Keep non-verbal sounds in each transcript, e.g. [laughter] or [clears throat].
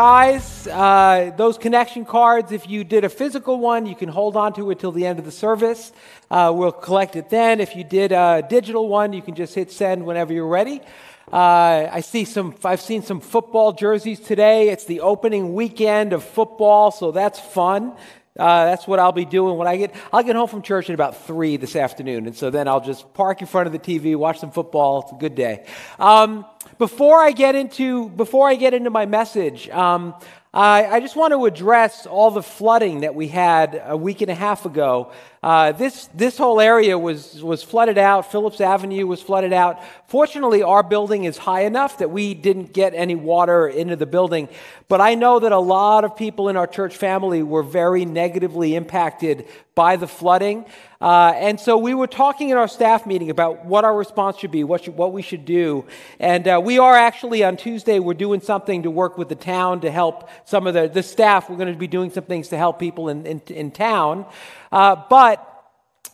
guys. Uh, those connection cards, if you did a physical one, you can hold on to it till the end of the service. Uh, we'll collect it then. If you did a digital one, you can just hit send whenever you're ready. Uh, I see some, I've seen some football jerseys today. It's the opening weekend of football, so that's fun. Uh, that's what I'll be doing when I get. I'll get home from church at about three this afternoon, and so then I'll just park in front of the TV, watch some football. It's a good day. Um, before I get into before I get into my message, um, I, I, just want to address all the flooding that we had a week and a half ago. Uh, this this whole area was was flooded out. Phillips Avenue was flooded out. Fortunately, our building is high enough that we didn't get any water into the building. But I know that a lot of people in our church family were very negatively impacted by the flooding. Uh, and so we were talking in our staff meeting about what our response should be, what, should, what we should do. And uh, we are actually on Tuesday, we're doing something to work with the town to help some of the, the staff. We're going to be doing some things to help people in, in, in town. Uh, but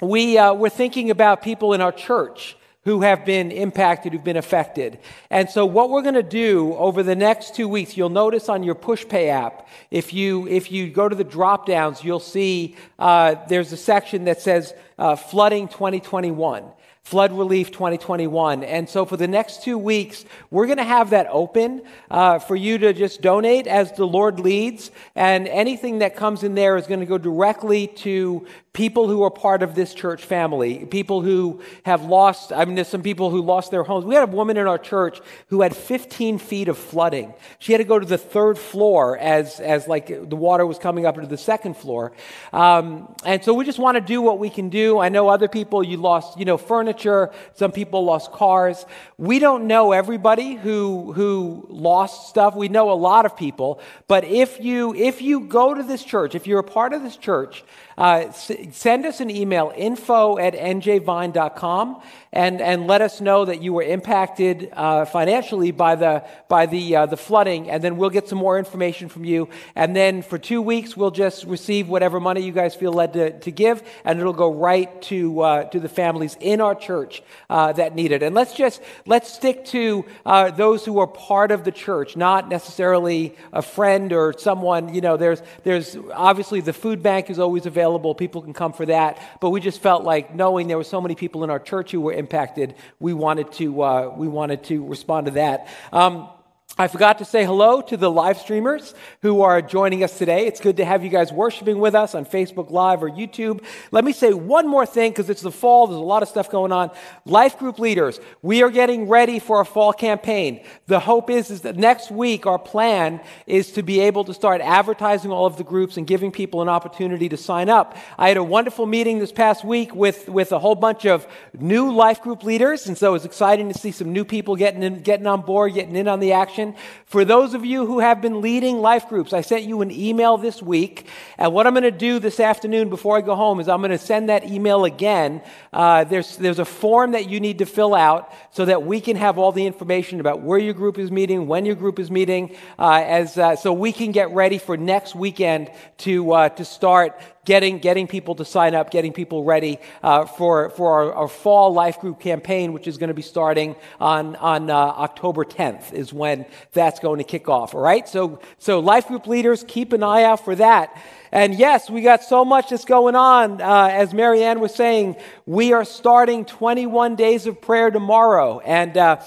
we, uh, we're thinking about people in our church who have been impacted, who've been affected. And so what we're going to do over the next two weeks, you'll notice on your PushPay app, if you, if you go to the drop downs, you'll see uh, there's a section that says uh, Flooding 2021. Flood Relief 2021. And so for the next two weeks, we're going to have that open uh, for you to just donate as the Lord leads. And anything that comes in there is going to go directly to people who are part of this church family, people who have lost, I mean, there's some people who lost their homes. We had a woman in our church who had 15 feet of flooding. She had to go to the third floor as, as like the water was coming up into the second floor. Um, and so we just want to do what we can do. I know other people, you lost, you know, furniture. Some people lost cars. We don't know everybody who, who lost stuff. We know a lot of people. But if you, if you go to this church, if you're a part of this church, uh, send us an email, info at njvine.com, and, and let us know that you were impacted uh, financially by the, by the, uh, the flooding, and then we'll get some more information from you. And then for two weeks, we'll just receive whatever money you guys feel led to, to give, and it'll go right to, uh, to the families in our church uh, that need it. And let's just, let's stick to uh, those who are part of the church, not necessarily a friend or someone, you know, there's, there's obviously the food bank is always available available. People can come for that. But we just felt like knowing there were so many people in our church who were impacted, we wanted to, uh, we wanted to respond to that. Um, I forgot to say hello to the live streamers who are joining us today. It's good to have you guys worshiping with us on Facebook Live or YouTube. Let me say one more thing because it's the fall. There's a lot of stuff going on. Life group leaders, we are getting ready for a fall campaign. The hope is, is that next week our plan is to be able to start advertising all of the groups and giving people an opportunity to sign up. I had a wonderful meeting this past week with, with a whole bunch of new life group leaders. And so it was exciting to see some new people getting in, getting on board, getting in on the action. For those of you who have been leading life groups, I sent you an email this week. And what I'm going to do this afternoon before I go home is I'm going to send that email again. Uh, there's, there's a form that you need to fill out so that we can have all the information about where your group is meeting, when your group is meeting, uh, as, uh, so we can get ready for next weekend to, uh, to start getting, getting people to sign up, getting people ready uh, for, for our, our, fall life group campaign, which is going to be starting on, on uh, October 10th, is when that's going to kick off. All right? So, so life group leaders, keep an eye out for that. And yes, we got so much that's going on. Uh, as Marianne was saying, we are starting 21 days of prayer tomorrow. And uh,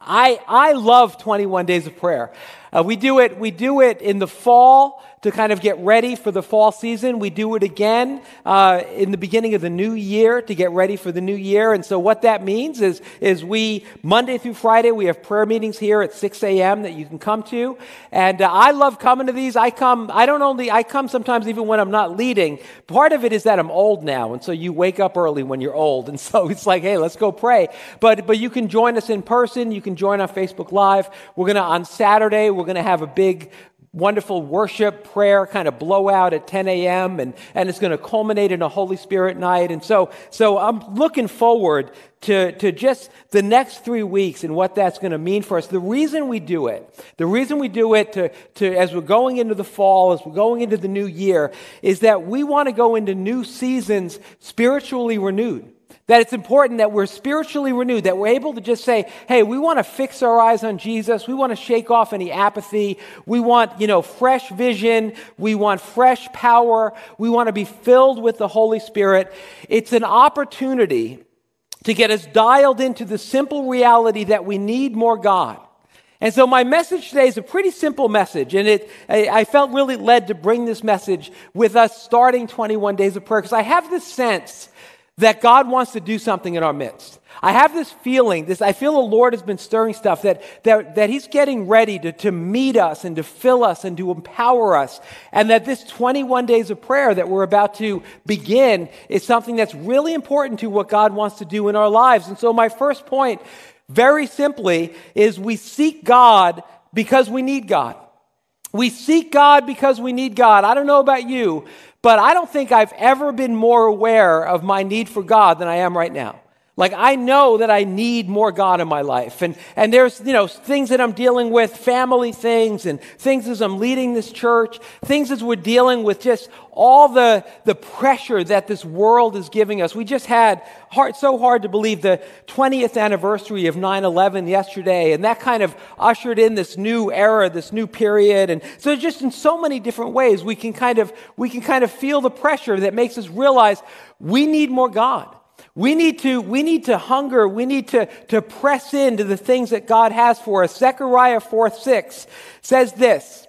I, I love 21 days of prayer. Uh, we do it, we do it in the fall to kind of get ready for the fall season. We do it again uh, in the beginning of the new year to get ready for the new year. And so what that means is, is we, Monday through Friday, we have prayer meetings here at 6 a.m. that you can come to. And uh, I love coming to these. I come, I don't only, I come sometimes even when I'm not leading. Part of it is that I'm old now. And so you wake up early when you're old. And [laughs] so it's like, hey, let's go pray. But, but you can join us in person. You can join on Facebook Live. We're going to, on Saturday, we're going to have a big wonderful worship prayer kind of blowout at 10 a.m. and, and it's going to culminate in a Holy Spirit night. And so, so I'm looking forward to, to just the next three weeks and what that's going to mean for us. The reason we do it, the reason we do it to, to, as we're going into the fall, as we're going into the new year, is that we want to go into new seasons spiritually renewed That it's important that we're spiritually renewed, that we're able to just say, hey, we want to fix our eyes on Jesus. We want to shake off any apathy. We want, you know, fresh vision. We want fresh power. We want to be filled with the Holy Spirit. It's an opportunity to get us dialed into the simple reality that we need more God. And so my message today is a pretty simple message, and it, I, I felt really led to bring this message with us starting 21 days of prayer because I have this sense that God wants to do something in our midst. I have this feeling, this, I feel the Lord has been stirring stuff that, that, that He's getting ready to, to meet us and to fill us and to empower us. And that this 21 days of prayer that we're about to begin is something that's really important to what God wants to do in our lives. And so my first point, very simply, is we seek God because we need God. We seek God because we need God. I don't know about you, but I don't think I've ever been more aware of my need for God than I am right now. Like I know that I need more God in my life. And, and there's, you know, things that I'm dealing with, family things and things as I'm leading this church, things as we're dealing with just all the, the pressure that this world is giving us. We just had hard, so hard to believe the 20th anniversary of 9-11 yesterday. And that kind of ushered in this new era, this new period. And so just in so many different ways, we can kind of, we can kind of feel the pressure that makes us realize we need more God. We need to, we need to hunger. We need to, to press into the things that God has for us. Zechariah 4 6 says this.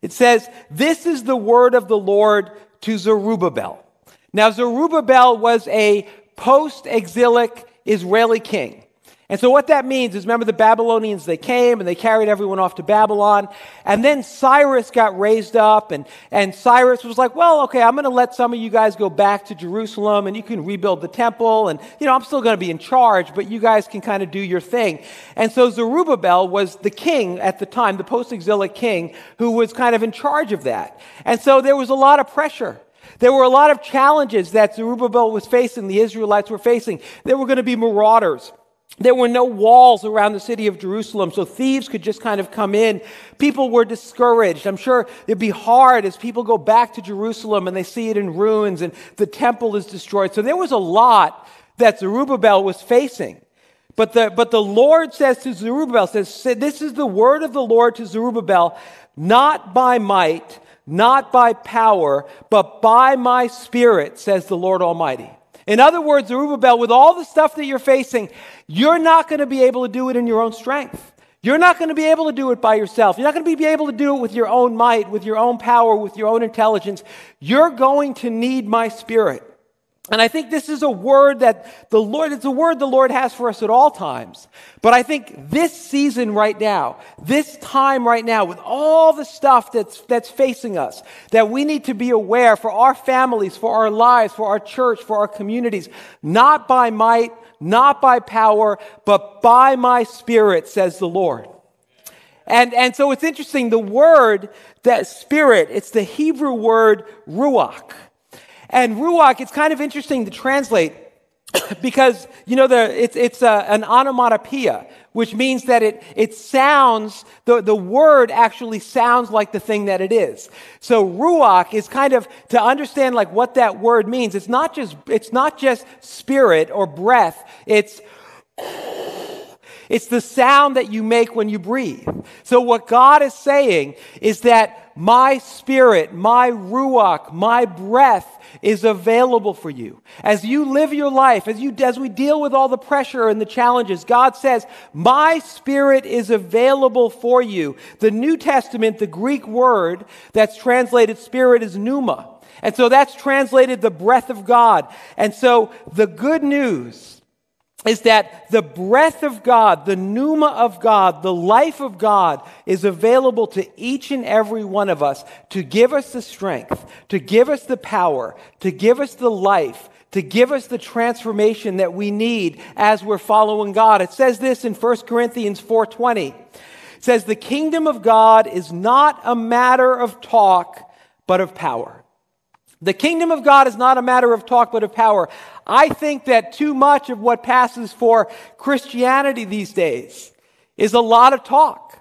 It says, This is the word of the Lord to Zerubbabel. Now, Zerubbabel was a post exilic Israeli king. And so what that means is remember the Babylonians, they came and they carried everyone off to Babylon. And then Cyrus got raised up and, and Cyrus was like, well, okay, I'm going to let some of you guys go back to Jerusalem and you can rebuild the temple. And, you know, I'm still going to be in charge, but you guys can kind of do your thing. And so Zerubbabel was the king at the time, the post-exilic king who was kind of in charge of that. And so there was a lot of pressure. There were a lot of challenges that Zerubbabel was facing, the Israelites were facing. There were going to be marauders. There were no walls around the city of Jerusalem, so thieves could just kind of come in. People were discouraged. I'm sure it'd be hard as people go back to Jerusalem and they see it in ruins and the temple is destroyed. So there was a lot that Zerubbabel was facing. But the, but the Lord says to Zerubbabel, says, this is the word of the Lord to Zerubbabel, not by might, not by power, but by my spirit, says the Lord Almighty. In other words, Zerubbabel, with all the stuff that you're facing, you're not going to be able to do it in your own strength. You're not going to be able to do it by yourself. You're not going to be able to do it with your own might, with your own power, with your own intelligence. You're going to need my spirit. And I think this is a word that the Lord, it's a word the Lord has for us at all times. But I think this season right now, this time right now, with all the stuff that's, that's facing us, that we need to be aware for our families, for our lives, for our church, for our communities, not by might, not by power, but by my spirit, says the Lord. And, and so it's interesting, the word, that spirit, it's the Hebrew word ruach. And ruach, it's kind of interesting to translate [coughs] because, you know, the, it's, it's a, an onomatopoeia, which means that it, it sounds, the, the word actually sounds like the thing that it is. So ruach is kind of, to understand like what that word means, it's not just, it's not just spirit or breath, it's, [coughs] it's the sound that you make when you breathe. So what God is saying is that my spirit, my ruach, my breath is available for you. As you live your life, as you, as we deal with all the pressure and the challenges, God says, my spirit is available for you. The New Testament, the Greek word that's translated spirit is pneuma. And so that's translated the breath of God. And so the good news is that the breath of God, the pneuma of God, the life of God is available to each and every one of us to give us the strength, to give us the power, to give us the life, to give us the transformation that we need as we're following God. It says this in 1 Corinthians 4:20. It says the kingdom of God is not a matter of talk, but of power. The kingdom of God is not a matter of talk, but of power. I think that too much of what passes for Christianity these days is a lot of talk.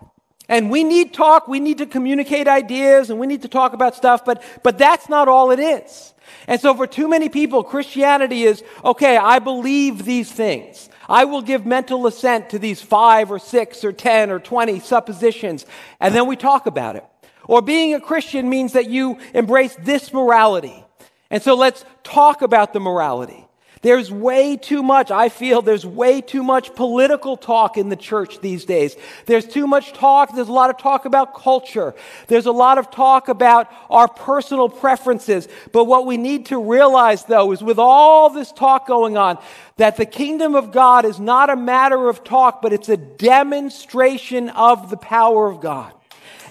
And we need talk, we need to communicate ideas, and we need to talk about stuff, but, but that's not all it is. And so, for too many people, Christianity is okay, I believe these things. I will give mental assent to these five or six or 10 or 20 suppositions, and then we talk about it. Or being a Christian means that you embrace this morality. And so let's talk about the morality. There's way too much, I feel there's way too much political talk in the church these days. There's too much talk, there's a lot of talk about culture. There's a lot of talk about our personal preferences. But what we need to realize though is with all this talk going on, that the kingdom of God is not a matter of talk, but it's a demonstration of the power of God.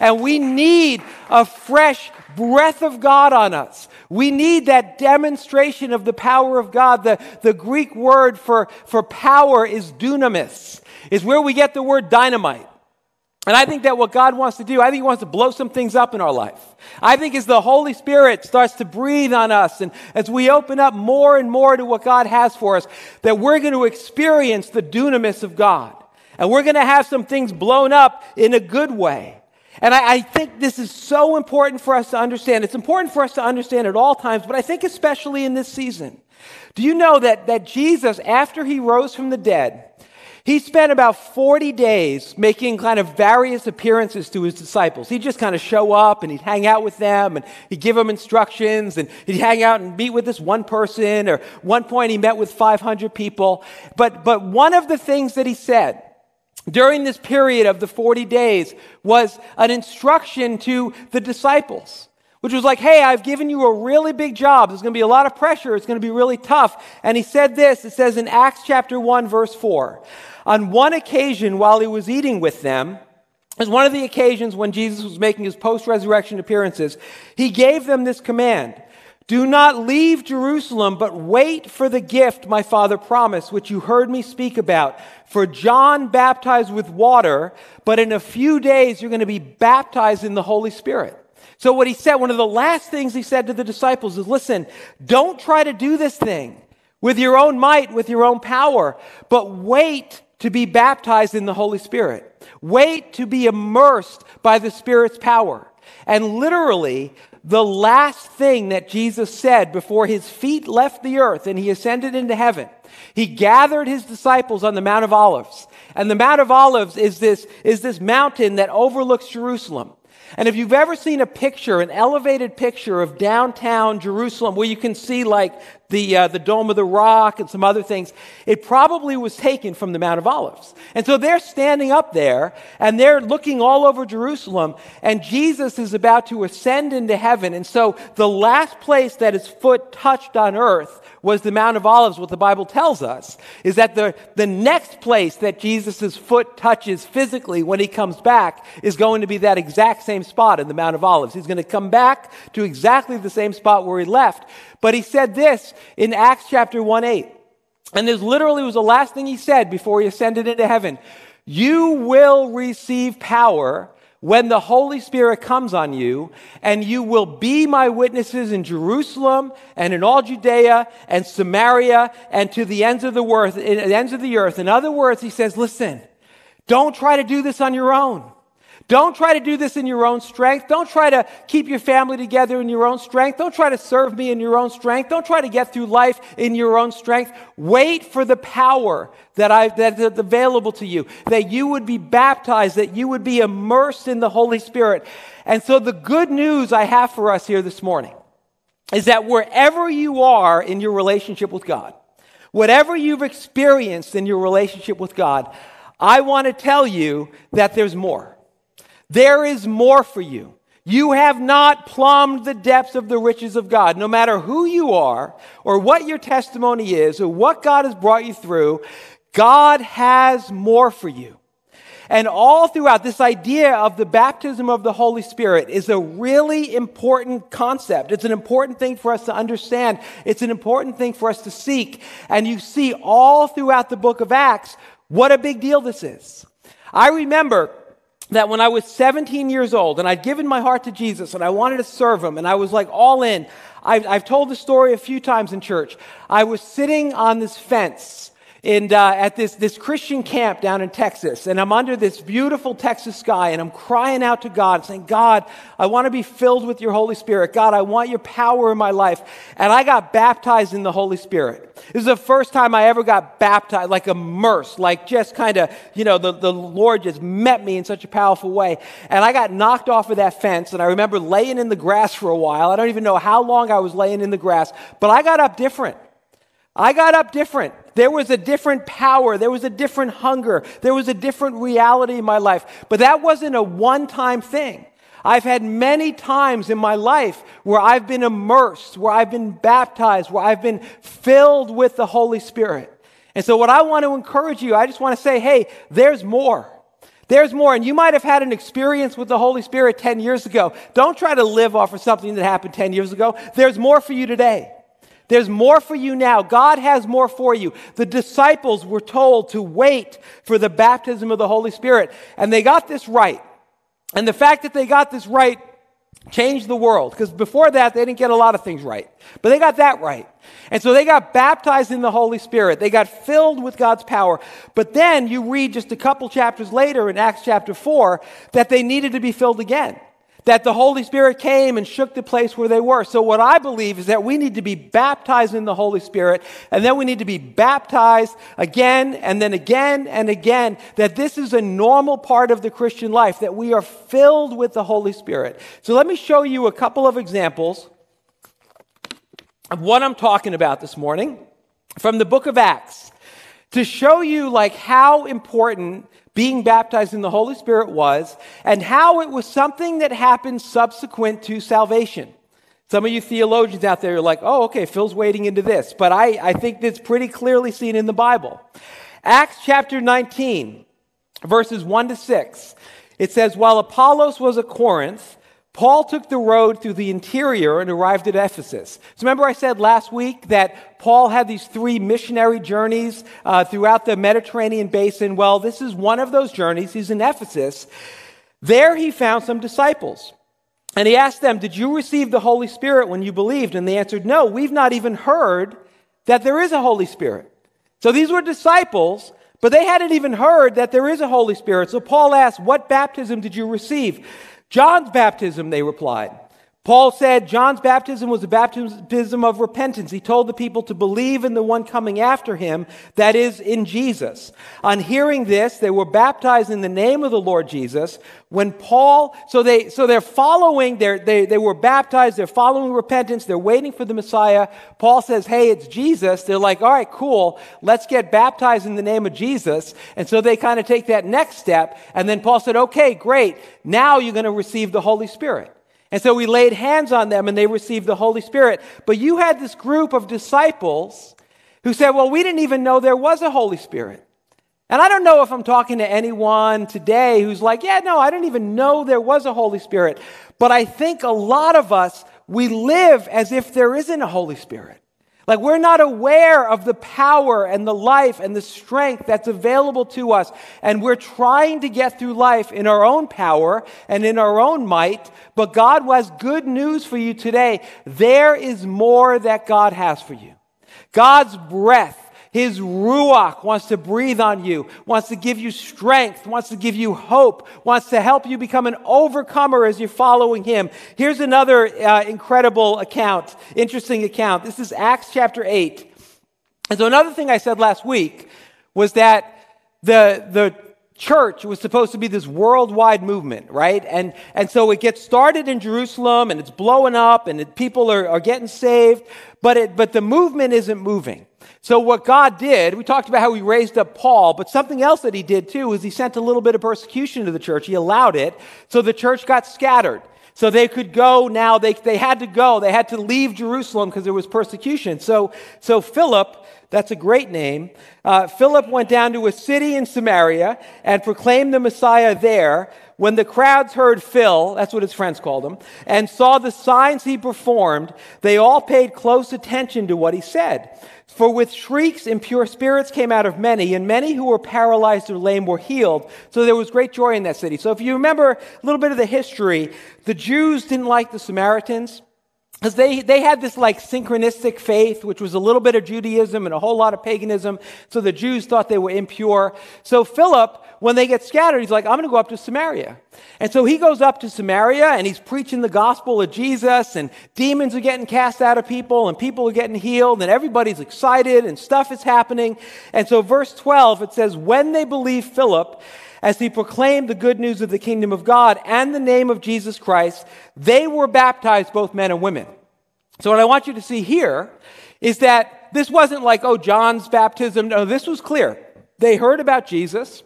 And we need a fresh breath of God on us. We need that demonstration of the power of God. The, the Greek word for, for power is dunamis, is where we get the word dynamite. And I think that what God wants to do, I think He wants to blow some things up in our life. I think as the Holy Spirit starts to breathe on us and as we open up more and more to what God has for us, that we're going to experience the dunamis of God. And we're going to have some things blown up in a good way. And I, I, think this is so important for us to understand. It's important for us to understand at all times, but I think especially in this season. Do you know that, that Jesus, after he rose from the dead, he spent about 40 days making kind of various appearances to his disciples. He'd just kind of show up and he'd hang out with them and he'd give them instructions and he'd hang out and meet with this one person or one point he met with 500 people. But, but one of the things that he said during this period of the 40 days was an instruction to the disciples, which was like, hey, I've given you a really big job. There's going to be a lot of pressure. It's going to be really tough. And he said this it says in Acts chapter 1, verse 4. On one occasion, while he was eating with them, as one of the occasions when Jesus was making his post resurrection appearances, he gave them this command do not leave Jerusalem, but wait for the gift my father promised, which you heard me speak about. For John baptized with water, but in a few days you're going to be baptized in the Holy Spirit. So, what he said, one of the last things he said to the disciples is listen, don't try to do this thing with your own might, with your own power, but wait to be baptized in the Holy Spirit. Wait to be immersed by the Spirit's power. And literally, the last thing that Jesus said before his feet left the earth and he ascended into heaven. He gathered his disciples on the Mount of Olives. And the Mount of Olives is this, is this mountain that overlooks Jerusalem. And if you've ever seen a picture, an elevated picture of downtown Jerusalem where you can see like the, uh, the Dome of the Rock and some other things, it probably was taken from the Mount of Olives. And so they're standing up there and they're looking all over Jerusalem and Jesus is about to ascend into heaven. And so the last place that his foot touched on earth was the Mount of Olives, what the Bible tells us, is that the, the next place that Jesus' foot touches physically when he comes back is going to be that exact same spot in the Mount of Olives. He's going to come back to exactly the same spot where he left. But he said this in Acts chapter 1 8. And this literally was the last thing he said before he ascended into heaven. You will receive power when the Holy Spirit comes on you, and you will be my witnesses in Jerusalem and in all Judea and Samaria and to the ends of the earth. The ends of the earth. In other words, he says, listen, don't try to do this on your own. Don't try to do this in your own strength. Don't try to keep your family together in your own strength. Don't try to serve me in your own strength. Don't try to get through life in your own strength. Wait for the power that I, that's available to you, that you would be baptized, that you would be immersed in the Holy Spirit. And so the good news I have for us here this morning is that wherever you are in your relationship with God, whatever you've experienced in your relationship with God, I want to tell you that there's more. There is more for you. You have not plumbed the depths of the riches of God. No matter who you are, or what your testimony is, or what God has brought you through, God has more for you. And all throughout, this idea of the baptism of the Holy Spirit is a really important concept. It's an important thing for us to understand. It's an important thing for us to seek. And you see all throughout the book of Acts what a big deal this is. I remember that when I was 17 years old and I'd given my heart to Jesus and I wanted to serve him and I was like all in, I've, I've told the story a few times in church. I was sitting on this fence in, uh, at this, this Christian camp down in Texas, and I'm under this beautiful Texas sky, and I'm crying out to God, saying, God, I want to be filled with your Holy Spirit. God, I want your power in my life. And I got baptized in the Holy Spirit. This is the first time I ever got baptized, like immersed, like just kind of, you know, the, the Lord just met me in such a powerful way. And I got knocked off of that fence, and I remember laying in the grass for a while. I don't even know how long I was laying in the grass, but I got up different. I got up different. There was a different power. There was a different hunger. There was a different reality in my life. But that wasn't a one time thing. I've had many times in my life where I've been immersed, where I've been baptized, where I've been filled with the Holy Spirit. And so, what I want to encourage you, I just want to say, hey, there's more. There's more. And you might have had an experience with the Holy Spirit 10 years ago. Don't try to live off of something that happened 10 years ago. There's more for you today. There's more for you now. God has more for you. The disciples were told to wait for the baptism of the Holy Spirit, and they got this right. And the fact that they got this right changed the world, because before that, they didn't get a lot of things right. But they got that right. And so they got baptized in the Holy Spirit. They got filled with God's power. But then you read just a couple chapters later in Acts chapter 4 that they needed to be filled again that the Holy Spirit came and shook the place where they were. So, what I believe is that we need to be baptized in the Holy Spirit, and then we need to be baptized again and then again and again. That this is a normal part of the Christian life, that we are filled with the Holy Spirit. So, let me show you a couple of examples of what I'm talking about this morning from the book of Acts to show you like how important being baptized in the Holy Spirit was, and how it was something that happened subsequent to salvation. Some of you theologians out there are like, oh, okay, Phil's wading into this. But I, I think that's pretty clearly seen in the Bible. Acts chapter 19, verses 1 to 6. It says, While Apollos was at Corinth, Paul took the road through the interior and arrived at Ephesus. So remember, I said last week that Paul had these three missionary journeys uh, throughout the Mediterranean basin. Well, this is one of those journeys. He's in Ephesus. There he found some disciples. And he asked them, Did you receive the Holy Spirit when you believed? And they answered, No, we've not even heard that there is a Holy Spirit. So these were disciples, but they hadn't even heard that there is a Holy Spirit. So Paul asked, What baptism did you receive? John's baptism, they replied. Paul said John's baptism was a baptism of repentance. He told the people to believe in the one coming after him, that is, in Jesus. On hearing this, they were baptized in the name of the Lord Jesus. When Paul, so they, so they're following, they're, they, they were baptized, they're following repentance, they're waiting for the Messiah. Paul says, hey, it's Jesus. They're like, all right, cool, let's get baptized in the name of Jesus. And so they kind of take that next step. And then Paul said, okay, great, now you're going to receive the Holy Spirit. And so we laid hands on them and they received the Holy Spirit. But you had this group of disciples who said, Well, we didn't even know there was a Holy Spirit. And I don't know if I'm talking to anyone today who's like, Yeah, no, I didn't even know there was a Holy Spirit. But I think a lot of us, we live as if there isn't a Holy Spirit. Like we're not aware of the power and the life and the strength that's available to us. And we're trying to get through life in our own power and in our own might. But God has good news for you today. There is more that God has for you. God's breath his Ruach wants to breathe on you, wants to give you strength, wants to give you hope, wants to help you become an overcomer as you're following Him. Here's another uh, incredible account, interesting account. This is Acts chapter 8. And so, another thing I said last week was that the, the church was supposed to be this worldwide movement, right? And, and so it gets started in Jerusalem and it's blowing up and it, people are, are getting saved, but, it, but the movement isn't moving. So what God did, we talked about how he raised up Paul, but something else that he did too is he sent a little bit of persecution to the church. He allowed it. So the church got scattered. So they could go now, they, they had to go. They had to leave Jerusalem because there was persecution. So, so Philip, that's a great name. Uh, Philip went down to a city in Samaria and proclaimed the Messiah there. When the crowds heard Phil, that's what his friends called him, and saw the signs he performed, they all paid close attention to what he said. For with shrieks, impure spirits came out of many, and many who were paralyzed or lame were healed. So there was great joy in that city. So if you remember a little bit of the history, the Jews didn't like the Samaritans. Because they, they had this like synchronistic faith, which was a little bit of Judaism and a whole lot of paganism. So the Jews thought they were impure. So Philip, when they get scattered, he's like, I'm going to go up to Samaria. And so he goes up to Samaria and he's preaching the gospel of Jesus and demons are getting cast out of people and people are getting healed and everybody's excited and stuff is happening. And so verse 12, it says, when they believed Philip, as he proclaimed the good news of the kingdom of God and the name of Jesus Christ, they were baptized, both men and women. So, what I want you to see here is that this wasn't like, oh, John's baptism. No, this was clear. They heard about Jesus,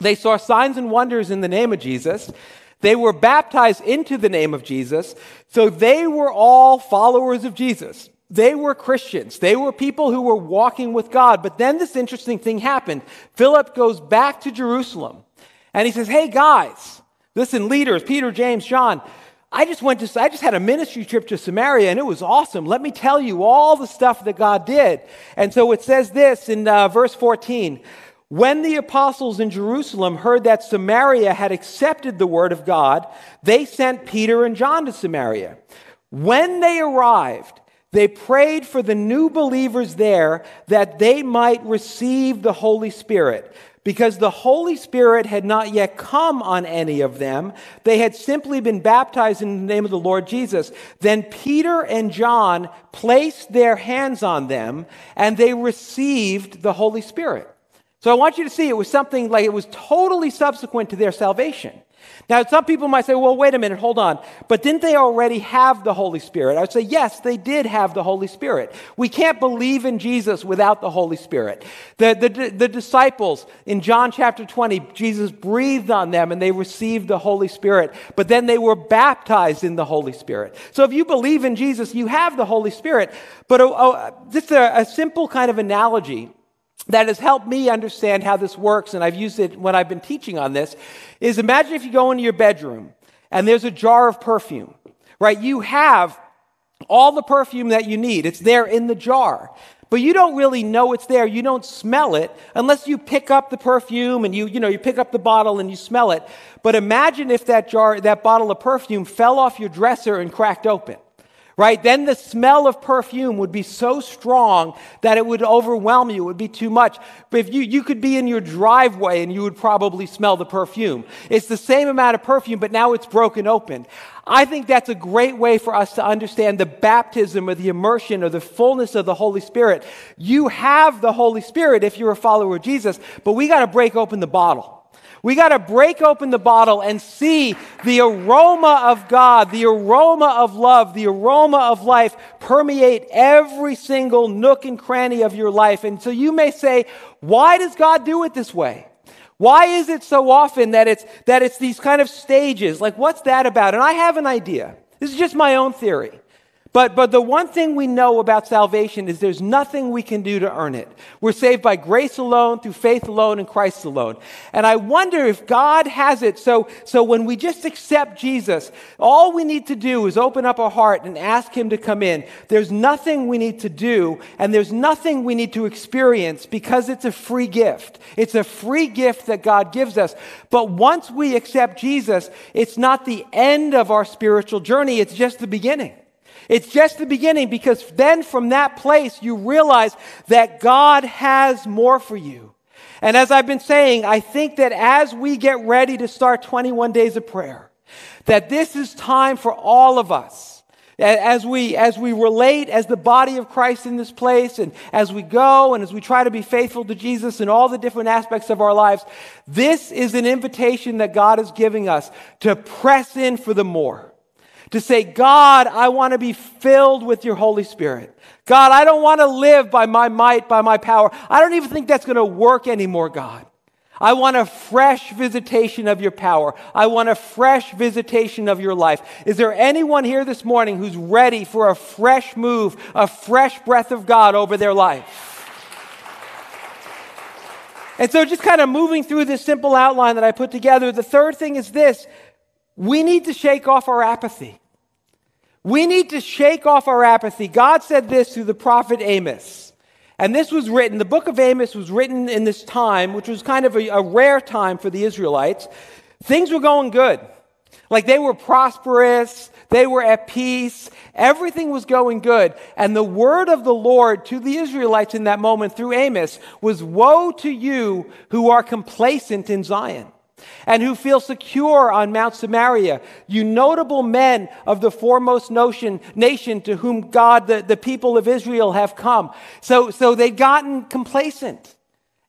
they saw signs and wonders in the name of Jesus. They were baptized into the name of Jesus. So they were all followers of Jesus. They were Christians. They were people who were walking with God. But then this interesting thing happened. Philip goes back to Jerusalem and he says, Hey guys, listen, leaders, Peter, James, John, I just went to, I just had a ministry trip to Samaria and it was awesome. Let me tell you all the stuff that God did. And so it says this in uh, verse 14. When the apostles in Jerusalem heard that Samaria had accepted the word of God, they sent Peter and John to Samaria. When they arrived, they prayed for the new believers there that they might receive the Holy Spirit. Because the Holy Spirit had not yet come on any of them, they had simply been baptized in the name of the Lord Jesus. Then Peter and John placed their hands on them and they received the Holy Spirit. So I want you to see it was something like it was totally subsequent to their salvation. Now, some people might say, well, wait a minute, hold on. But didn't they already have the Holy Spirit? I would say, yes, they did have the Holy Spirit. We can't believe in Jesus without the Holy Spirit. The, the, the disciples in John chapter 20, Jesus breathed on them and they received the Holy Spirit, but then they were baptized in the Holy Spirit. So if you believe in Jesus, you have the Holy Spirit. But oh, oh, just a, a simple kind of analogy that has helped me understand how this works, and I've used it when I've been teaching on this, is imagine if you go into your bedroom and there's a jar of perfume, right? You have all the perfume that you need. It's there in the jar. But you don't really know it's there. You don't smell it unless you pick up the perfume and you, you know, you pick up the bottle and you smell it. But imagine if that jar, that bottle of perfume fell off your dresser and cracked open right? Then the smell of perfume would be so strong that it would overwhelm you. It would be too much. But if you, you could be in your driveway and you would probably smell the perfume. It's the same amount of perfume, but now it's broken open. I think that's a great way for us to understand the baptism or the immersion or the fullness of the Holy Spirit. You have the Holy Spirit if you're a follower of Jesus, but we got to break open the bottle. We got to break open the bottle and see the aroma of God, the aroma of love, the aroma of life permeate every single nook and cranny of your life. And so you may say, why does God do it this way? Why is it so often that it's, that it's these kind of stages? Like, what's that about? And I have an idea. This is just my own theory. But, but the one thing we know about salvation is there's nothing we can do to earn it. We're saved by grace alone, through faith alone, and Christ alone. And I wonder if God has it so, so when we just accept Jesus, all we need to do is open up our heart and ask Him to come in. There's nothing we need to do, and there's nothing we need to experience because it's a free gift. It's a free gift that God gives us. But once we accept Jesus, it's not the end of our spiritual journey, it's just the beginning. It's just the beginning because then from that place you realize that God has more for you. And as I've been saying, I think that as we get ready to start 21 days of prayer, that this is time for all of us. As we, as we relate as the body of Christ in this place, and as we go and as we try to be faithful to Jesus in all the different aspects of our lives, this is an invitation that God is giving us to press in for the more to say, God, I want to be filled with your Holy Spirit. God, I don't want to live by my might, by my power. I don't even think that's going to work anymore, God. I want a fresh visitation of your power. I want a fresh visitation of your life. Is there anyone here this morning who's ready for a fresh move, a fresh breath of God over their life? And so, just kind of moving through this simple outline that I put together, the third thing is this we need to shake off our apathy. We need to shake off our apathy. God said this through the prophet Amos. And this was written, the book of Amos was written in this time, which was kind of a, a rare time for the Israelites. Things were going good. Like they were prosperous, They were at peace. Everything was going good. And the word of the Lord to the Israelites in that moment through Amos was Woe to you who are complacent in Zion and who feel secure on Mount Samaria, you notable men of the foremost notion, nation to whom God, the, the people of Israel, have come. So, so they've gotten complacent.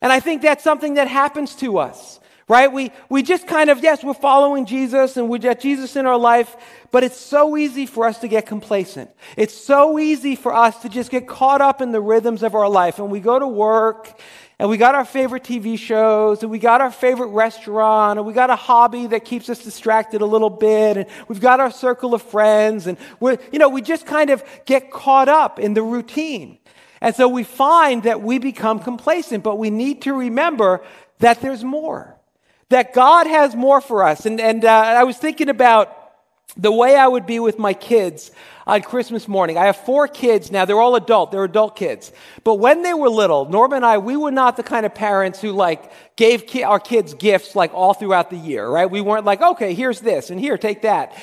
And I think that's something that happens to us, right? We, we just kind of, yes, we're following Jesus and we get Jesus in our life, but it's so easy for us to get complacent. It's so easy for us to just get caught up in the rhythms of our life. And we go to work and we got our favorite TV shows, and we got our favorite restaurant, and we got a hobby that keeps us distracted a little bit, and we've got our circle of friends, and we're, you know, we just kind of get caught up in the routine. And so we find that we become complacent, but we need to remember that there's more, that God has more for us. And, and uh, I was thinking about the way I would be with my kids on Christmas morning. I have four kids now. They're all adult. They're adult kids. But when they were little, Norma and I, we were not the kind of parents who like gave ki- our kids gifts like all throughout the year, right? We weren't like, okay, here's this and here, take that.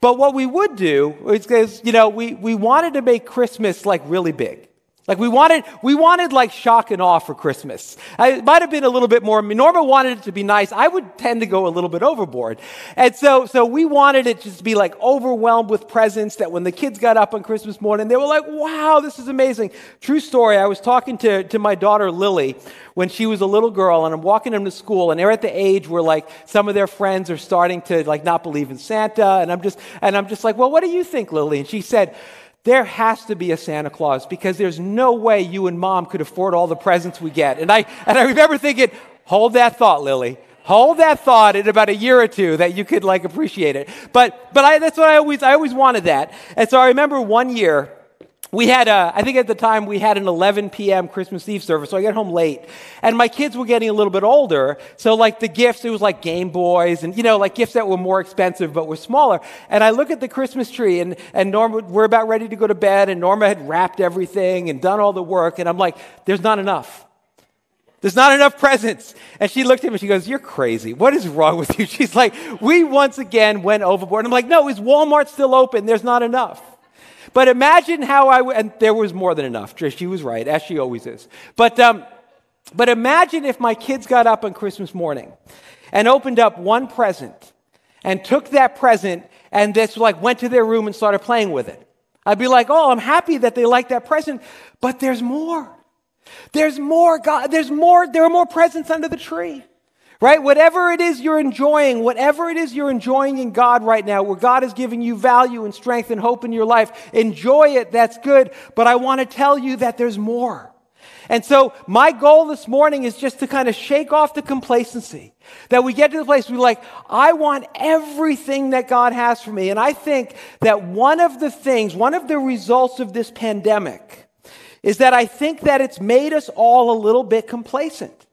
But what we would do is, you know, we, we wanted to make Christmas like really big. Like we wanted, we wanted like shock and awe for Christmas. it might have been a little bit more. Norma wanted it to be nice. I would tend to go a little bit overboard, and so so we wanted it just to be like overwhelmed with presents. That when the kids got up on Christmas morning, they were like, "Wow, this is amazing!" True story. I was talking to to my daughter Lily when she was a little girl, and I'm walking them to school, and they're at the age where like some of their friends are starting to like not believe in Santa, and I'm just and I'm just like, "Well, what do you think, Lily?" And she said there has to be a Santa Claus because there's no way you and mom could afford all the presents we get. And I, and I remember thinking, hold that thought, Lily. Hold that thought in about a year or two that you could like appreciate it. But, but I, that's what I always, I always wanted that. And so I remember one year, we had a, I think at the time we had an 11 p.m. Christmas Eve service, so I got home late. And my kids were getting a little bit older, so like the gifts, it was like Game Boys and, you know, like gifts that were more expensive but were smaller. And I look at the Christmas tree and, and Norma, we're about ready to go to bed and Norma had wrapped everything and done all the work and I'm like, there's not enough. There's not enough presents. And she looked at me and she goes, You're crazy. What is wrong with you? [laughs] She's like, We once again went overboard. I'm like, No, is Walmart still open? There's not enough. But imagine how I, w- and there was more than enough. She was right, as she always is. But, um, but imagine if my kids got up on Christmas morning and opened up one present and took that present and just like went to their room and started playing with it. I'd be like, oh, I'm happy that they like that present, but there's more. There's more, God, there's more, there are more presents under the tree. Right? Whatever it is you're enjoying, whatever it is you're enjoying in God right now, where God is giving you value and strength and hope in your life, enjoy it. That's good. But I want to tell you that there's more. And so my goal this morning is just to kind of shake off the complacency. That we get to the place we're like, I want everything that God has for me. And I think that one of the things, one of the results of this pandemic is that I think that it's made us all a little bit complacent.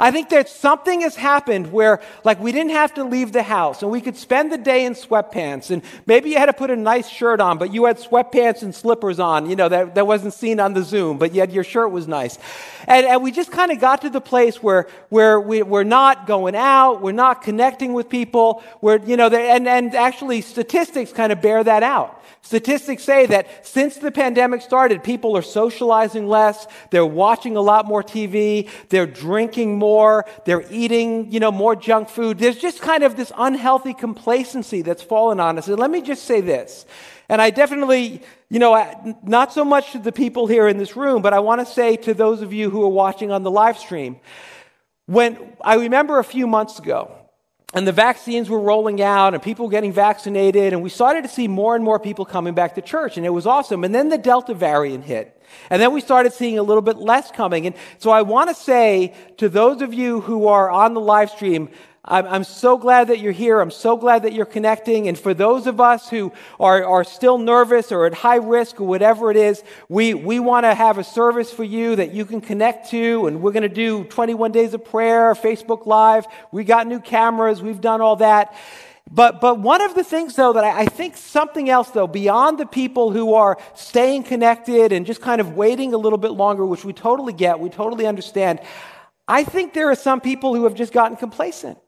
I think that something has happened where, like, we didn't have to leave the house and we could spend the day in sweatpants. And maybe you had to put a nice shirt on, but you had sweatpants and slippers on, you know, that, that wasn't seen on the Zoom, but yet your shirt was nice. And, and we just kind of got to the place where, where we, we're not going out, we're not connecting with people, where, you know, and, and actually statistics kind of bear that out. Statistics say that since the pandemic started, people are socializing less, they're watching a lot more TV, they're drinking they're eating, you know, more junk food. There's just kind of this unhealthy complacency that's fallen on us. And let me just say this. And I definitely, you know, not so much to the people here in this room, but I want to say to those of you who are watching on the live stream, when I remember a few months ago, and the vaccines were rolling out and people getting vaccinated. And we started to see more and more people coming back to church. And it was awesome. And then the delta variant hit. And then we started seeing a little bit less coming. And so i want to say to those of you who are on the live stream I'm, I'm, so glad that you're here. I'm so glad that you're connecting. And for those of us who are, are still nervous or at high risk or whatever it is, we, we want to have a service for you that you can connect to. And we're going to do 21 days of prayer, Facebook Live. We got new cameras. We've done all that. But, but one of the things, though, that I, I think something else, though, beyond the people who are staying connected and just kind of waiting a little bit longer, which we totally get, we totally understand, I think there are some people who have just gotten complacent.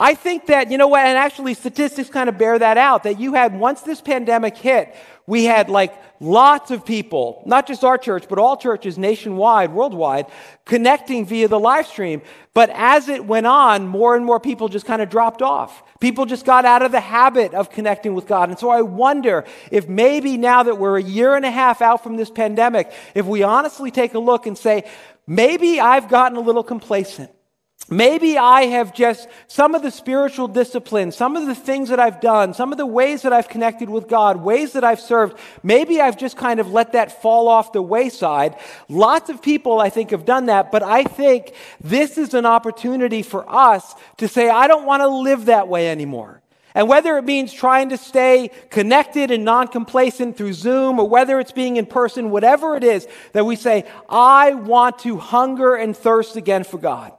I think that, you know what, and actually statistics kind of bear that out, that you had, once this pandemic hit, we had like lots of people, not just our church, but all churches nationwide, worldwide, connecting via the live stream. But as it went on, more and more people just kind of dropped off. People just got out of the habit of connecting with God. And so I wonder if maybe now that we're a year and a half out from this pandemic, if we honestly take a look and say, maybe I've gotten a little complacent. Maybe I have just some of the spiritual disciplines, some of the things that I've done, some of the ways that I've connected with God, ways that I've served, maybe I've just kind of let that fall off the wayside. Lots of people, I think, have done that, but I think this is an opportunity for us to say, I don't want to live that way anymore. And whether it means trying to stay connected and non complacent through Zoom or whether it's being in person, whatever it is, that we say, I want to hunger and thirst again for God.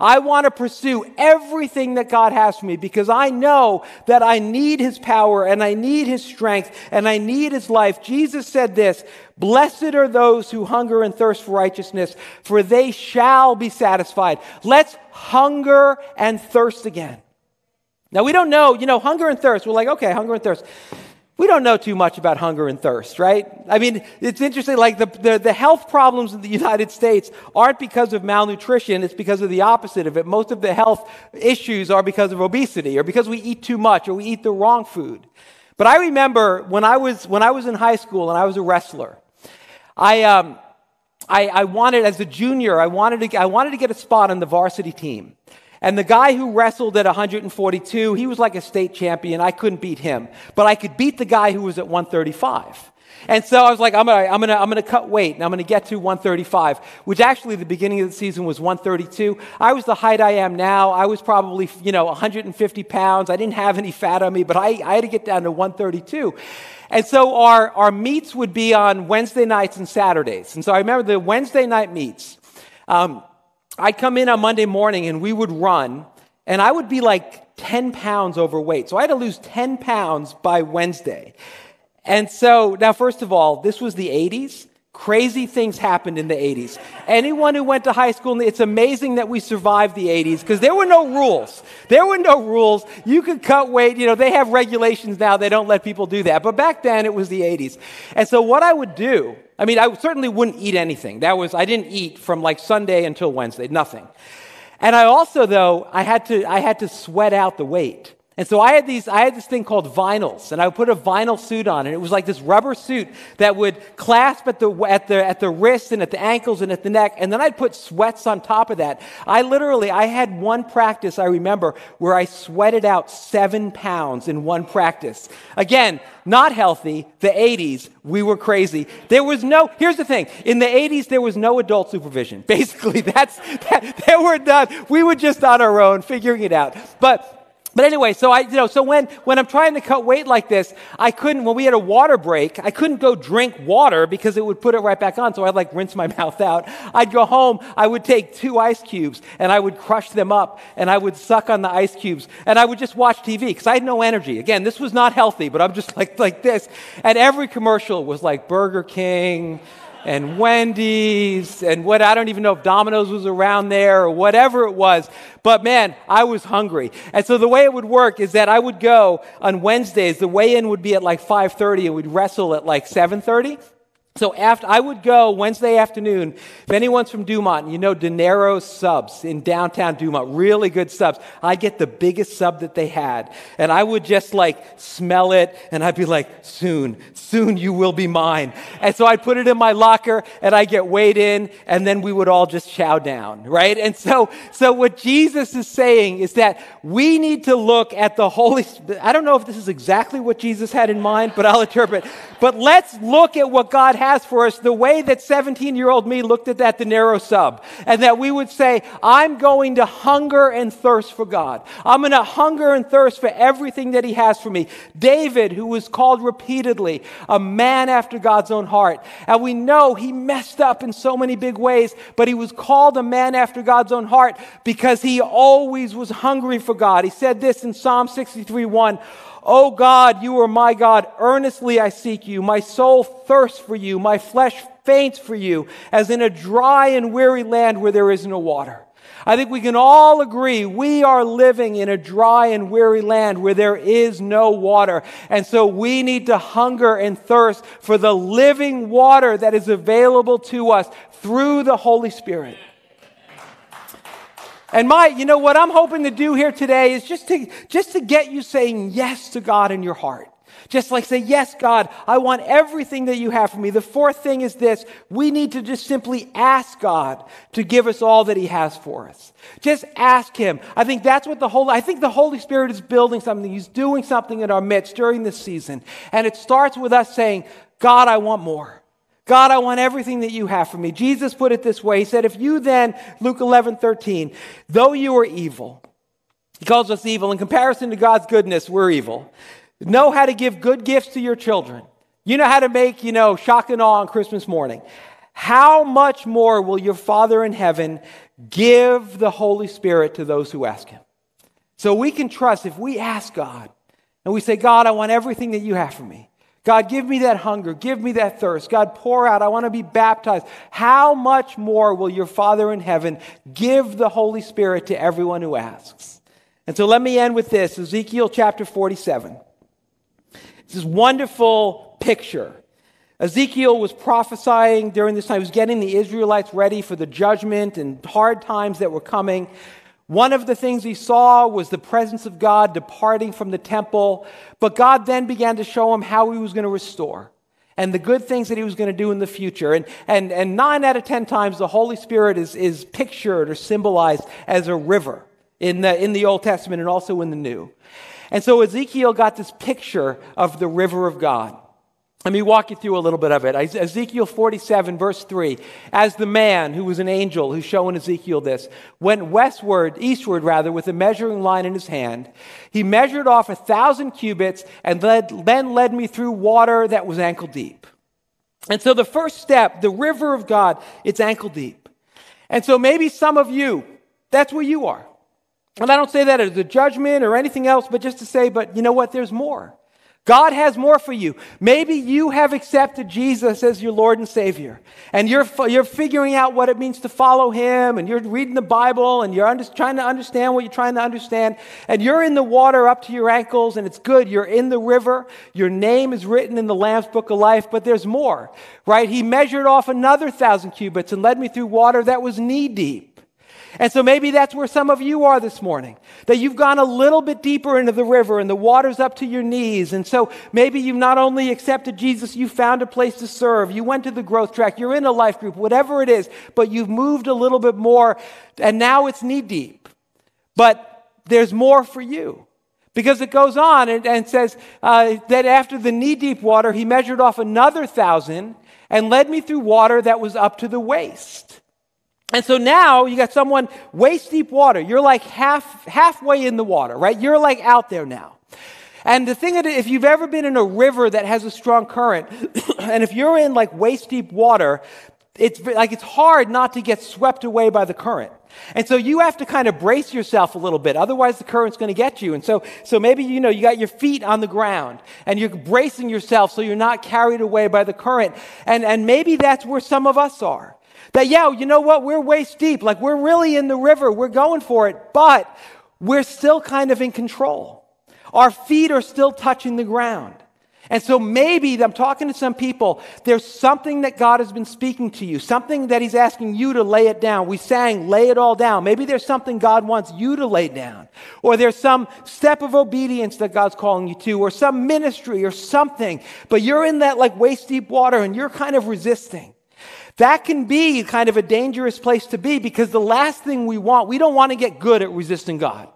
I want to pursue everything that God has for me because I know that I need His power and I need His strength and I need His life. Jesus said this Blessed are those who hunger and thirst for righteousness, for they shall be satisfied. Let's hunger and thirst again. Now, we don't know, you know, hunger and thirst. We're like, okay, hunger and thirst we don't know too much about hunger and thirst, right? I mean, it's interesting, like the, the, the, health problems in the [laughs] United States aren't because of malnutrition, it's because of the opposite of it. Most of the health issues are because of obesity or because we eat too much or we eat the wrong food. But I remember when I was, when I was in high school and I was a wrestler, I, um, I, I wanted, as a junior, I wanted, to, I wanted to get a spot on the varsity team. And the guy who wrestled at 142, he was like a state champion. I couldn't beat him, but I could beat the guy who was at 135. And so I was like, I'm gonna, I'm gonna, I'm gonna cut weight and I'm gonna get to 135, which actually the beginning of the season was 132. I was the height I am now. I was probably, you know, 150 pounds. I didn't have any fat on me, but I, I had to get down to 132. And so our, our meets would be on Wednesday nights and Saturdays. And so I remember the Wednesday night meets. Um, I'd come in on Monday morning and we would run, and I would be like 10 pounds overweight. So I had to lose 10 pounds by Wednesday. And so, now, first of all, this was the 80s. Crazy things happened in the 80s. Anyone who went to high school, it's amazing that we survived the 80s because there were no rules. There were no rules. You could cut weight. You know, they have regulations now. They don't let people do that. But back then, it was the 80s. And so, what I would do, I mean, I certainly wouldn't eat anything. That was, I didn't eat from like Sunday until Wednesday, nothing. And I also, though, I had to, I had to sweat out the weight. And so I had these, I had this thing called vinyls, and I would put a vinyl suit on, and it was like this rubber suit that would clasp at the, at the, at the wrists and at the ankles and at the neck, and then I'd put sweats on top of that. I literally, I had one practice, I remember, where I sweated out seven pounds in one practice. Again, not healthy, the 80s, we were crazy. There was no, here's the thing, in the 80s, there was no adult supervision. [laughs] Basically, that's, [laughs] that, there were none. We were just on our own figuring it out. But but anyway, so I, you know, so when, when I'm trying to cut weight like this, I couldn't, when we had a water break, I couldn't go drink water because it would put it right back on. So I'd like rinse my [laughs] mouth out. I'd go home, I would take two ice cubes and I would crush them up and I would suck on the ice cubes and I would just watch TV because I had no energy. Again, this was not healthy, but I'm just [laughs] like, like this. And every commercial was like Burger King, and Wendy's and what I don't even know if Domino's was around there or whatever it was. But man, I was hungry. And so the way it would work is that I would go on Wednesdays, the weigh-in would be at like 5:30 and we'd wrestle at like 7:30. So after I would go Wednesday afternoon, if anyone's from Dumont, you know Dinero's subs in downtown Dumont, really good subs. I'd get the biggest sub that they had. And I would just like smell it and I'd be like, soon, soon you will be mine. And so I'd put it in my locker and I'd get weighed in and then we would all just chow down, right? And so, so what Jesus is saying is that we need to look at the Holy Spirit. I don't know if this is exactly what Jesus had in mind, but I'll interpret. But let's look at what God has for us the way that 17 year old me looked at that Dinero sub. And that we would say, I'm going to hunger and thirst for God. I'm going to hunger and thirst for everything that He has for me. David, who was called repeatedly a man after God's own heart. And we know he messed up in so many big ways, but he was called a man after God's own heart because he always was hungry for God. He said this in Psalm 63 1. Oh God, you are my God. Earnestly I seek you. My soul thirsts for you. My flesh faints for you, as in a dry and weary land where there is no water. I think we can all agree we are living in a dry and weary land where there is no water. And so we need to hunger and thirst for the living water that is available to us through the Holy Spirit. And my, you know, what I'm hoping to do here today is just to, just to get you saying yes to God in your heart. Just like say, Yes, God, I want everything that you have for me. The fourth thing is this we need to just simply ask God to give us all that He has for us. Just ask Him. I think that's what the Holy, I think the Holy Spirit is building something. He's doing something in our midst during this season. And it starts with us saying, God, I want more. God, I want everything that you have for me. Jesus put it this way. He said, if you then, Luke 11, 13, though you are evil, he calls us evil. In comparison to God's goodness, we're evil. Know how to give good gifts to your children. You know how to make, you know, shock and awe on Christmas morning. How much more will your Father in heaven give the Holy Spirit to those who ask Him? So we can trust if we ask God and we say, God, I want everything that you have for me. God, give me that hunger. Give me that thirst. God, pour out. I want to be baptized. How much more will your Father in heaven give the Holy Spirit to everyone who asks? And so let me end with this Ezekiel chapter 47. It's this wonderful picture. Ezekiel was prophesying during this time. He was getting the Israelites ready for the judgment and hard times that were coming. One of the things he saw was the presence of God departing from the temple, but God then began to show him how he was going to restore and the good things that he was going to do in the future. And, and, and nine out of ten times, the Holy Spirit is, is pictured or symbolized as a river in the, in the Old Testament and also in the New. And so Ezekiel got this picture of the river of God. Let me walk you through a little bit of it. Ezekiel 47, verse 3. As the man who was an angel who's showing Ezekiel this went westward, eastward rather, with a measuring line in his hand, he measured off a thousand cubits and led, then led me through water that was ankle deep. And so the first step, the river of God, it's ankle deep. And so maybe some of you, that's where you are. And I don't say that as a judgment or anything else, but just to say, but you know what? There's more. God has more for you. Maybe you have accepted Jesus as your Lord and Savior, and you're, you're figuring out what it means to follow Him, and you're reading the Bible, and you're under, trying to understand what you're trying to understand, and you're in the water up to your ankles, and it's good. You're in the river. Your name is written in the Lamb's Book of Life, but there's more, right? He measured off another thousand cubits and led me through water that was knee deep. And so maybe that's where some of you are this morning, that you've gone a little bit deeper into the river and the water's up to your knees. And so maybe you've not only accepted Jesus, you found a place to serve. You went to the growth track, you're in a life group, whatever it is, but you've moved a little bit more and now it's knee deep. But there's more for you. Because it goes on and, and says uh, that after the knee deep water, he measured off another thousand and led me through water that was up to the waist. And so now you got someone waist deep water. You're like half, halfway in the water, right? You're like out there now. And the thing that if you've ever been in a river that has a strong current, [clears throat] and if you're in like waist deep water, it's like it's hard not to get swept away by the current. And so you have to kind of brace yourself a little bit. Otherwise the current's going to get you. And so, so maybe, you know, you got your feet on the ground and you're bracing yourself so you're not carried away by the current. And, and maybe that's where some of us are. That, yeah, you know what? We're waist deep. Like we're really in the river. We're going for it. But we're still kind of in control. Our feet are still touching the ground. And so maybe I'm talking to some people, there's something that God has been speaking to you, something that He's asking you to lay it down. We sang, lay it all down. Maybe there's something God wants you to lay down, or there's some step of obedience that God's calling you to, or some ministry or something, but you're in that like waist deep water and you're kind of resisting. That can be kind of a dangerous place to be because the last thing we want, we don't want to get good at resisting God.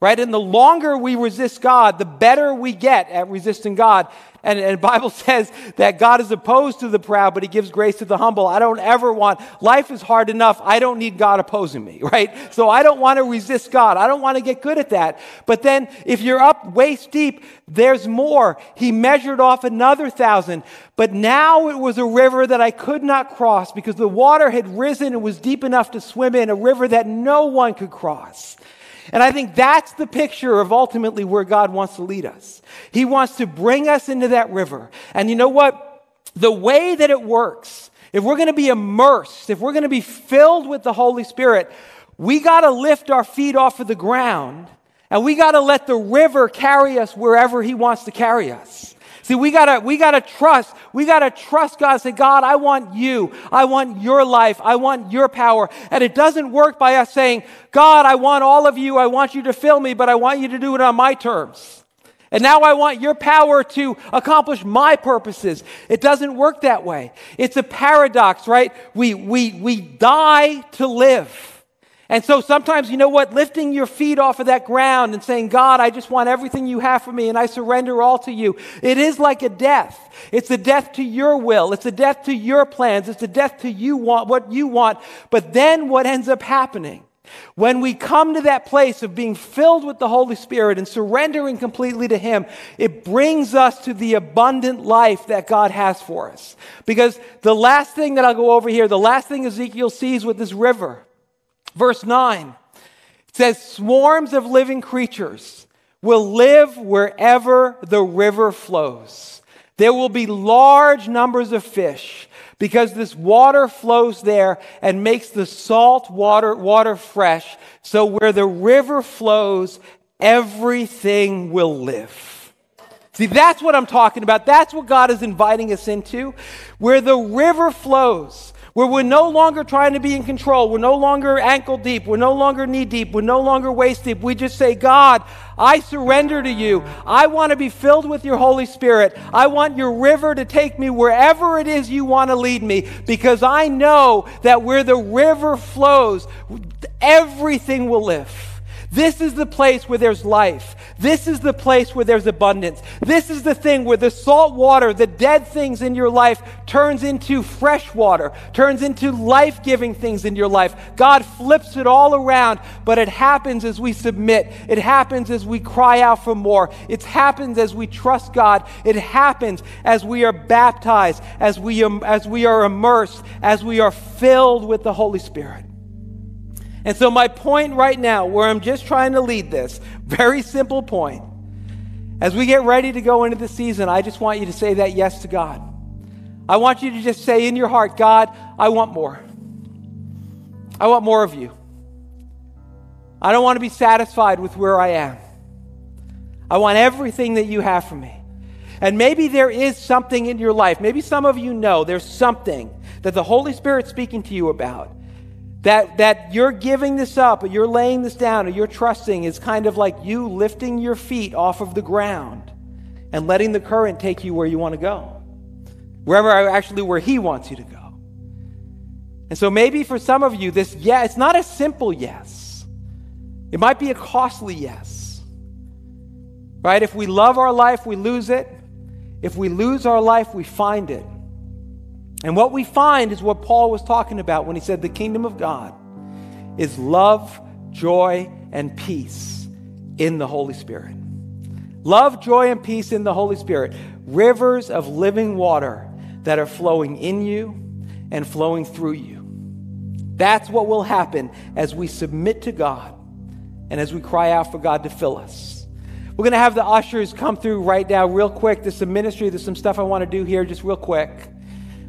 Right? And the longer we resist God, the better we get at resisting God. And, and the Bible [laughs] says that God is opposed to the proud, but he gives grace to the humble. I don't ever want, life is hard enough. I don't need God opposing me, [laughs] right? So I don't want to resist God. I don't want to get good at that. But then if you're up waist deep, there's more. He measured off another thousand. But now it was a river that I could not cross because the water had risen and was deep enough to swim in, a river that no one could cross. And I think that's the picture of ultimately where God wants to lead us. He wants to bring us into that river. And you know what? The way that it works, if we're going to be immersed, if we're going to be filled with the Holy Spirit, we got to lift our feet off of the ground and we got to let the river carry us wherever he wants to carry us. See, we gotta, we gotta trust. We gotta trust God. Say, God, I want you. I want your life. I want your power. And it doesn't work by us saying, God, I want all of you. I want you to fill me, but I want you to do it on my terms. And now I want your power to accomplish my purposes. It doesn't work that way. It's a paradox, right? We, we, we die to live. And so sometimes, you know what? Lifting your feet off of that ground and saying, God, I just want everything you have for me and I surrender all to you. It is like a death. It's a death to your will. It's a death to your plans. It's a death to you want, what you want. But then what ends up happening? When we come to that place of being filled with the Holy Spirit and surrendering completely to Him, it brings us to the abundant life that God has for us. Because the last thing that I'll go over here, the last thing Ezekiel sees with this river, Verse 9 it says, Swarms of living creatures will live wherever the river flows. There will be large numbers of fish because this water flows there and makes the salt water, water fresh. So where the river flows, everything will live. See, that's what I'm talking about. That's what God is inviting us into. Where the river flows, where we're no longer trying to be in control. We're no longer ankle deep. We're no longer knee deep. We're no longer waist deep. We just say, God, I surrender to you. I want to be filled with your Holy Spirit. I want your river to take me wherever it is you want to lead me because I know that where the river flows, everything will live. This is the place where there's life. This is the place where there's abundance. This is the thing where the salt water, the dead things in your life, turns into fresh water, turns into life giving things in your life. God flips it all around, but it happens as we submit. It happens as we cry out for more. It happens as we trust God. It happens as we are baptized, as we, as we are immersed, as we are filled with the Holy Spirit. And so, my point right now, where I'm just trying to lead this, [laughs] very simple point. As we get ready to go into the season, I just want you to say that yes to God. I want you to just say in your heart, God, I want more. I want more of you. I don't want to be satisfied with where I am. I want everything that you have for me. And maybe there is something in your life. Maybe some of you know there's something that the Holy Spirit's speaking to you about that, that you're giving this up, or you're laying this down, or you're trusting is kind of like you lifting your feet off of the ground and letting the current take you where you want to go. Wherever actually where He wants you to go. And so maybe for some of you, this yeah, it's not a simple yes. It might be a costly yes. Right? If we love our life, we lose it. If we lose our life, we find it. And what we find is what Paul was talking about when he said the kingdom of God is love, joy, and peace in the Holy Spirit. Love, joy, and peace in the Holy Spirit. Rivers of living water that are flowing in you and flowing through you. That's what will happen as we submit to God and as we cry out for God to fill us. We're going to have the ushers come through right now, real quick. There's some ministry, there's some stuff I want to do here, just real quick.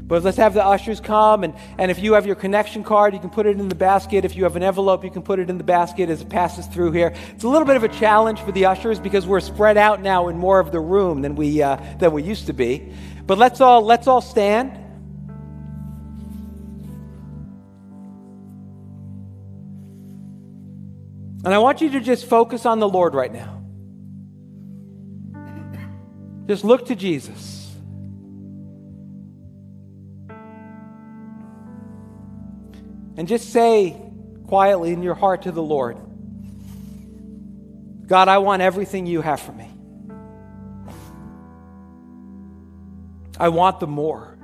But let's have the ushers come, and, and if you have your connection card, you can put it in the basket. If you have an envelope, you can put it in the basket as it passes through here. It's a little bit of a challenge for the ushers because we're spread out now in more of the room than we, uh, than we used to be. But let's all, let's all stand. And I want you to just focus on the Lord right now. Just look to Jesus. And just say quietly in your heart to the Lord God, I want everything you have for me. I want the more.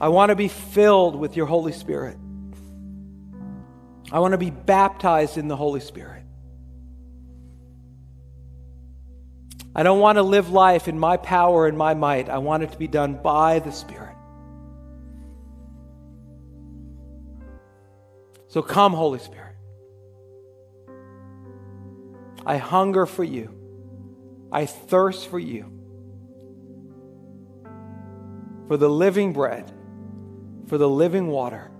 I want to be filled with your Holy Spirit. I want to be baptized in the Holy Spirit. I don't want to live life in my power and my might. I want it to be done by the Spirit. So come, Holy Spirit. I hunger for you. I thirst for you. For the living bread, for the living water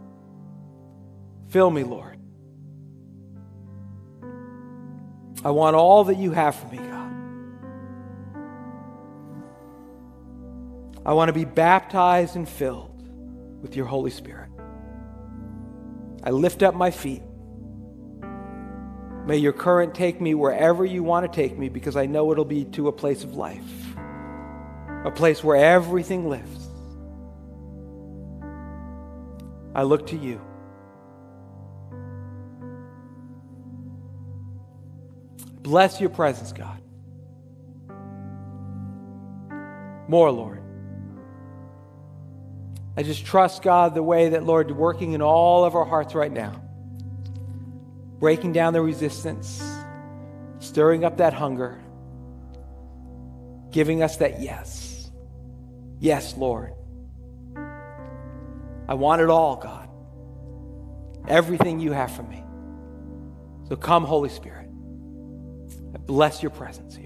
Fill me, Lord. I want all that you have for me, God. I want to be baptized and filled with your Holy Spirit. I lift up my feet. May your current take me wherever you want to take me because I know it'll be to a place of life, a place where everything lives. I look to you. Bless your presence, God. More, Lord. I just trust God the way that, Lord, working in all of our hearts right now, breaking down the resistance, stirring up that hunger, giving us that yes. Yes, Lord. I want it all, God. Everything you have for me. So come, Holy Spirit. I bless your presence here.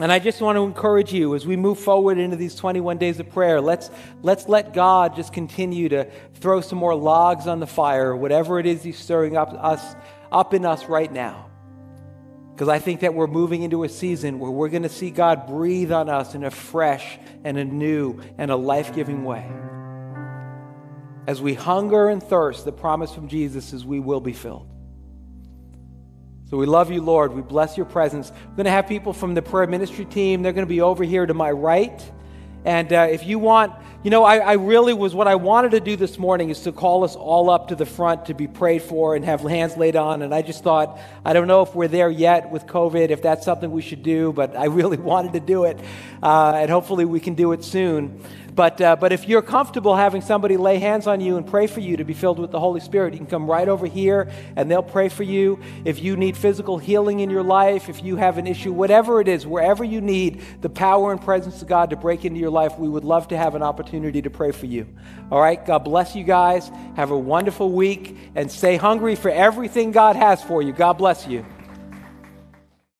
And I just want to encourage you as we move forward into these 21 days of prayer, let's, let's let God just continue to throw some more logs on the fire, whatever it is He's stirring up, us, up in us right now. Because I think that we're moving into a season where we're going to see God breathe on us in a fresh and a new and a life giving way. As we hunger and thirst, the promise from Jesus is we will be filled. So we love you, Lord. We bless your presence. We're going to have people from the prayer ministry team. They're going to be over here to my right. And uh, if you want, you know, I, I, really was what I wanted to do this morning is to call us all up to the front to be prayed for and have hands laid on. And I just thought, I don't know if we're there yet with COVID, if that's something we should do, but I [laughs] really wanted to do it. Uh, and hopefully we can do it soon. But, uh, but if you're comfortable having somebody lay hands on you and pray for you to be filled with the Holy Spirit, you can come right over here and they'll pray for you. If you need physical healing in your life, if you have an issue, whatever it is, wherever you need the power and presence of God to break into your life, we would love to have an opportunity to pray for you. All right, God bless you guys. Have a wonderful week and stay hungry for everything God has for you. God bless you.